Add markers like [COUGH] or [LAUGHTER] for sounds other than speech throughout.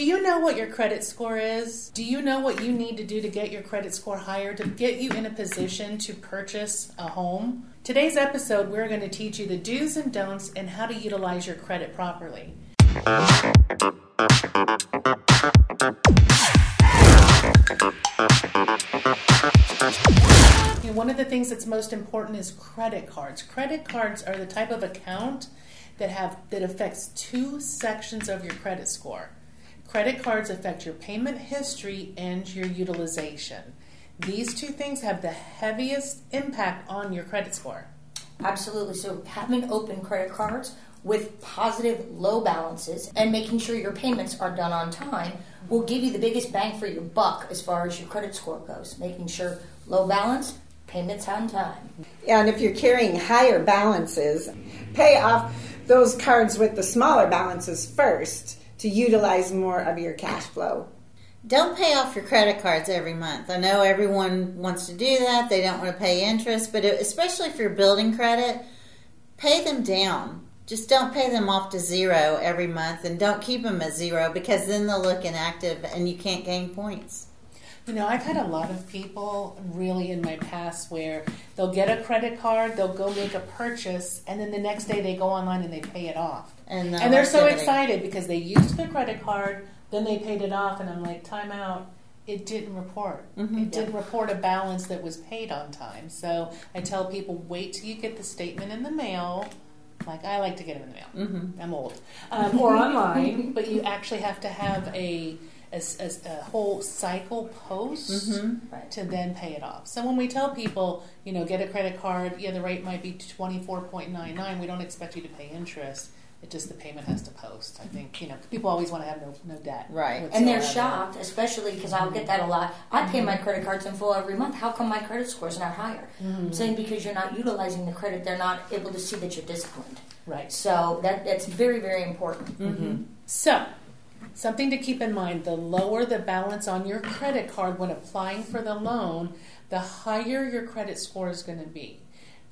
Do you know what your credit score is? Do you know what you need to do to get your credit score higher to get you in a position to purchase a home? Today's episode, we're going to teach you the do's and don'ts and how to utilize your credit properly. One of the things that's most important is credit cards. Credit cards are the type of account that have that affects two sections of your credit score. Credit cards affect your payment history and your utilization. These two things have the heaviest impact on your credit score. Absolutely. So having open credit cards with positive low balances and making sure your payments are done on time will give you the biggest bang for your buck as far as your credit score goes. Making sure low balance, payments on time. And if you're carrying higher balances, pay off those cards with the smaller balances first to utilize more of your cash flow. Don't pay off your credit cards every month. I know everyone wants to do that. They don't want to pay interest, but especially if you're building credit, pay them down. Just don't pay them off to zero every month and don't keep them at zero because then they'll look inactive and you can't gain points. You know, I've had a lot of people really in my past where they'll get a credit card, they'll go make a purchase, and then the next day they go online and they pay it off. And, and they're so excited because they used the credit card, then they paid it off, and I'm like, time out. It didn't report. Mm-hmm. It didn't report a balance that was paid on time. So I tell people, wait till you get the statement in the mail. Like I like to get them in the mail. Mm-hmm. I'm old, um, [LAUGHS] or online. [LAUGHS] but you actually have to have a a, a, a whole cycle post Mm-hmm. Right. to then pay it off. So when we tell people, you know, get a credit card, yeah, the rate might be twenty four point nine nine. We don't expect you to pay interest. It just the payment has to post. I think you know people always want to have no no debt, Right. And they're shocked, especially because I'll get that a lot. I pay mm-hmm. my credit cards in full every month. How come my credit score's not higher? Mm-hmm. I'm saying because you're not utilizing the credit, they're not able to see that you're disciplined. Right. So that that's very very important. Mm-hmm. So, something to keep in mind the lower the balance on your credit card when applying for the loan, the higher your credit score is going to be.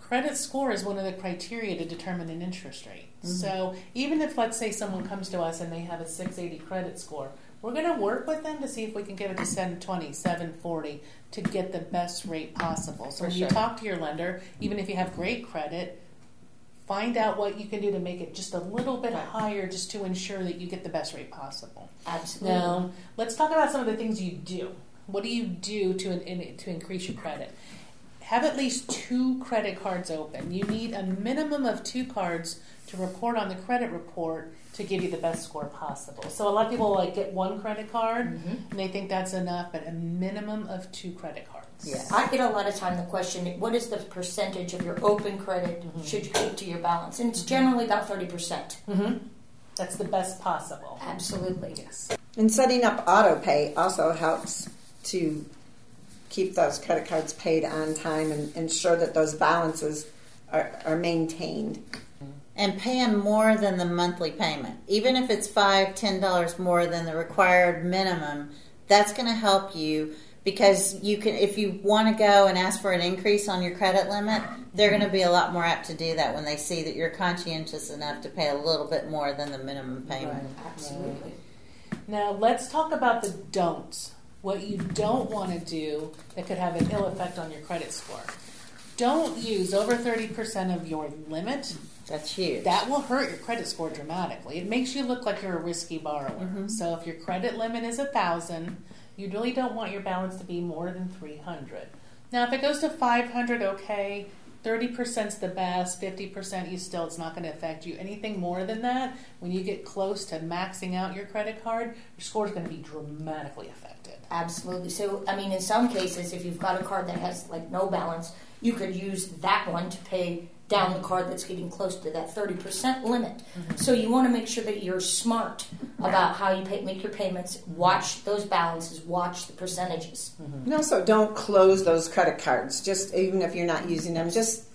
Credit score is one of the criteria to determine an interest rate. Mm-hmm. So, even if, let's say, someone comes to us and they have a 680 credit score, we're going to work with them to see if we can get it to 720, 740 to get the best rate possible. So, For when sure. you talk to your lender, even if you have great credit, find out what you can do to make it just a little bit higher just to ensure that you get the best rate possible. Absolutely. Now, let's talk about some of the things you do. What do you do to in, to increase your credit? Have at least two credit cards open. You need a minimum of two cards to report on the credit report to give you the best score possible. So a lot of people like get one credit card mm-hmm. and they think that's enough, but a minimum of two credit cards. Yes. I get a lot of time the question, what is the percentage of your open credit mm-hmm. should you keep to your balance? And it's mm-hmm. generally about 30%. Mm-hmm. That's the best possible. Absolutely. Yes. And setting up auto pay also helps to keep those credit cards paid on time and ensure that those balances are, are maintained. and paying more than the monthly payment even if it's five ten dollars more than the required minimum that's going to help you because you can if you want to go and ask for an increase on your credit limit they're going to be a lot more apt to do that when they see that you're conscientious enough to pay a little bit more than the minimum payment Absolutely. Now let's talk about the don'ts. What you don't want to do that could have an ill effect on your credit score. Don't use over 30% of your limit. that's huge That will hurt your credit score dramatically. It makes you look like you're a risky borrower. Mm-hmm. So if your credit limit is a thousand, you really don't want your balance to be more than 300. Now if it goes to 500, okay. 30% is the best, 50% you still, it's not going to affect you. Anything more than that, when you get close to maxing out your credit card, your score is going to be dramatically affected. Absolutely. So, I mean, in some cases, if you've got a card that has like no balance, you could use that one to pay down the card that's getting close to that 30% limit. Mm-hmm. So, you want to make sure that you're smart about how you pay, make your payments, watch those balances, watch the percentages. Mm-hmm. And also, don't close those credit cards. Just even if you're not using them, just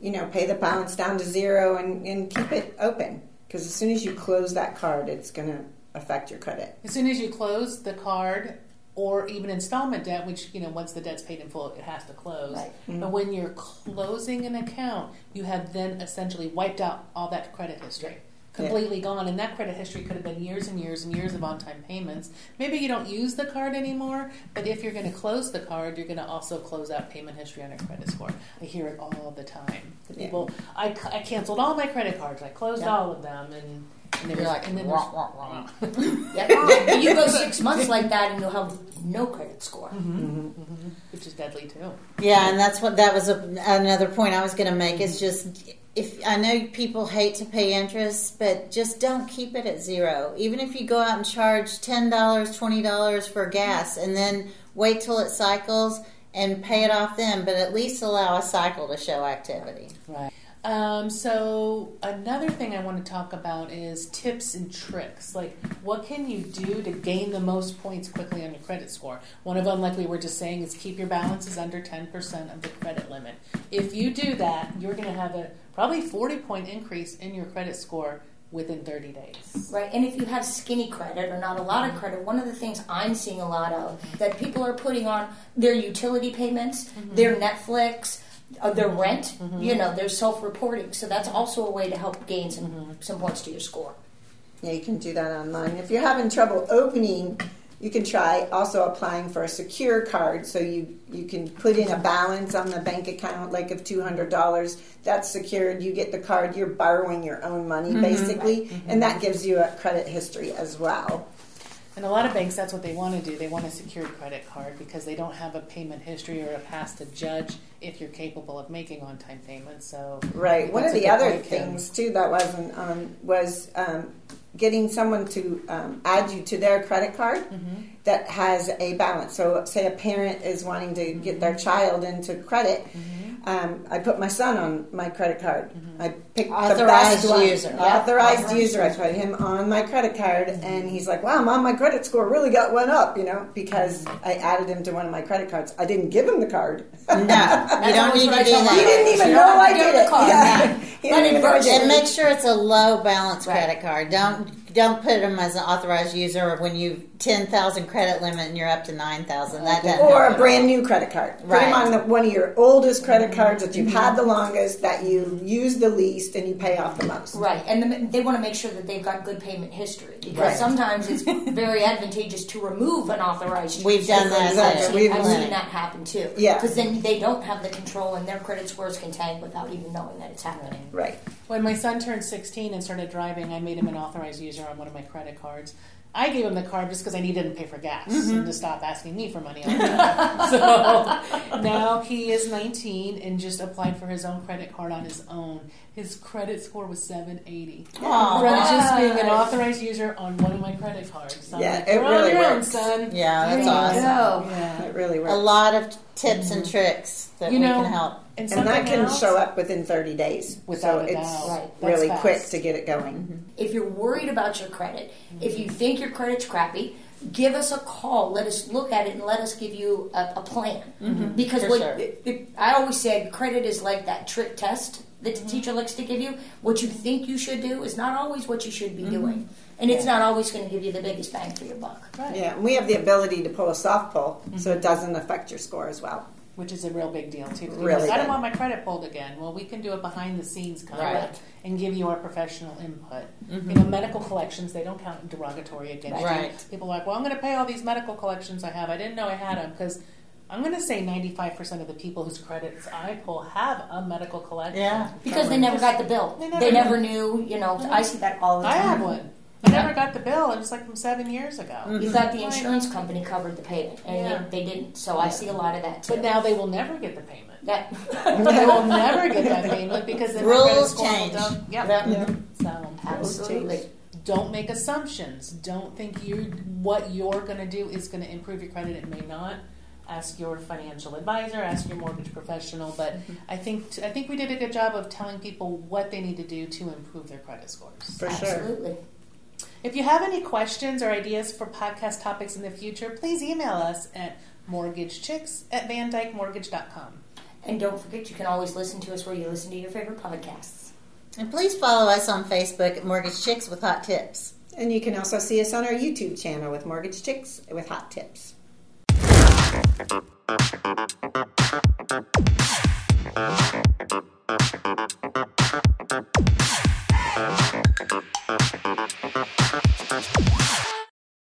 you know, pay the balance down to zero and, and keep it open. Because as soon as you close that card, it's going to affect your credit. As soon as you close the card, or even installment debt, which you know once the debt's paid in full, it has to close. Right. But mm-hmm. when you're closing an account, you have then essentially wiped out all that credit history. completely gone, and that credit history could have been years and years and years of on-time payments. Maybe you don't use the card anymore, but if you're going to close the card, you're going to also close out payment history on your credit score. I hear it all the time. The Yeah. people, I canceled all my credit cards. I closed Yeah. all of them, and, and You're like, and then wah, wah, wah. [LAUGHS] Yeah. you go six months like that, and you'll have no credit score. Mm-hmm. Mm-hmm. Mm-hmm. which is deadly too. Yeah, and that's what that was a, another point I was going to make. Is just if I know people hate to pay interest, but just don't keep it at zero. Even if you go out and charge ten dollars, twenty dollars for gas, and then wait till it cycles and pay it off then, but at least allow a cycle to show activity. Right. Um, so another thing I want to talk about is tips and tricks. Like, what can you do to gain the most points quickly on your credit score? One of them, like we were just saying, is keep your balances under ten percent of the credit limit. If you do that, you're going to have a probably forty point increase in your credit score within thirty days. Right, and if you have skinny credit or not a lot of credit, one of the things I'm seeing a lot of that people are putting on their utility payments, their Netflix, uh, their mm-hmm. rent. Mm-hmm. You know, they're self-reporting, so that's also a way to help gain some mm-hmm. some points to your score. Yeah, you can do that online. If you're having trouble opening, you can try also applying for a secure card. So you you can put in a balance on the bank account, like of two hundred dollars. That's secured. You get the card. You're borrowing your own money basically, and that gives you a credit history as well. And a lot of banks, that's what they want to do. They want a secured credit card because they don't have a payment history or a past to judge if you're capable of making on-time payments. So Right. One of the other things too that wasn't um, was um, getting someone to um, add you to their credit card Mm-hmm. that has a balance. So, say a parent is wanting to get their child into credit. Mm-hmm. Um, I put my son on my credit card. I picked the Authorized best one. user. Yeah, authorized Authorized user. I put him on my credit card, and he's like, "Wow, mom, my credit score really got went up." You know, because I added him to one of my credit cards. I didn't give him the card. [LAUGHS] No, you [LAUGHS] don't need what to do tell my he didn't even You know I have to give did it. card. Yeah. [LAUGHS] He Let didn't him even know I verse did And make sure it's a low balance Right. credit card. Don't don't put them as an authorized user when you ten thousand credit limit and you're up to nine thousand. That doesn't or a brand new credit card. Put Right. them on the, one of your oldest credit cards that you've had the mm-hmm. longest, that you use the least, and you pay off the most. Right, and the, they want to make sure that they've got good payment history because Right. sometimes it's [LAUGHS] very advantageous to remove an authorized. User. We've user. done that. I've Exactly. seen- We've I've seen that happen too. Yeah. because then they don't have the control, and their credit scores can tank without even knowing that it's happening. Right. When my son turned 16 and started driving, I made him an authorized user on one of my credit cards. I gave him the card just because I needed him to pay for gas mm-hmm. and to stop asking me for money. All [LAUGHS] the so now he is 19 and just applied for his own credit card on his own. His credit score was 780 Aw. from just being an authorized user on one of my credit cards. So Yeah, like, it really your own, works. son. Yeah, There that's you awesome. go. Yeah. It really works. A lot of tips and mm-hmm. tricks that You we know, can help. And, and that can else- show up within 30 days. Without so it's. Right. That's really quick to get it going. Mm-hmm. If you're worried about your credit, if you think your credit's crappy, give us a call. Let us look at it and let us give you a, a plan. Mm-hmm. Because what sure. it, it- I always said, credit is like that trick test that the mm-hmm. teacher likes to give you. What you think you should do is not always what you should be mm-hmm. doing, and it's not always going to give you the biggest bang for your buck. Right. Yeah, and we have the ability to pull a soft pull, so Mm-hmm. it doesn't affect your score as well. Which is a real big deal too. People Really say, I don't want my credit pulled again. Well, we can do a behind the scenes kind of and give you our professional input. Mm-hmm. You know, medical collections they don't count derogatory against Right. you. People are like, well, I'm going to pay all these medical collections I have. I didn't know I had them because. I'm going to say 95% of the people whose credits I pull have a medical collection. Yeah. Because they never got the bill. They They never- never, knew. You know, mm-hmm. I see that all the time. I time. had one. I never got the bill. It was like from seven years ago. You thought the insurance company covered the payment, and Yeah. they, they didn't. So I see a lot of that too. But now they will never get the payment. that [LAUGHS] they will never get that payment because then their Rules credit score will change. Yep. Yeah. So absolutely. don't make assumptions. Don't think you what you're going to do is going to improve your credit. It may not. Ask your financial advisor. Ask your mortgage professional. But Mm-hmm. I think I think we did a good job of telling people what they need to do to improve their credit scores. For sure. Absolutely. If you have any questions or ideas for podcast topics in the future, please email us at mortgagechicks at vandykmortgage.com. And don't forget, you can always listen to us where you listen to your favorite podcasts. And please follow us on Facebook at Mortgage Chicks with Hot Tips. And you can also see us on our YouTube channel with Mortgage Chicks with hot tips. Thank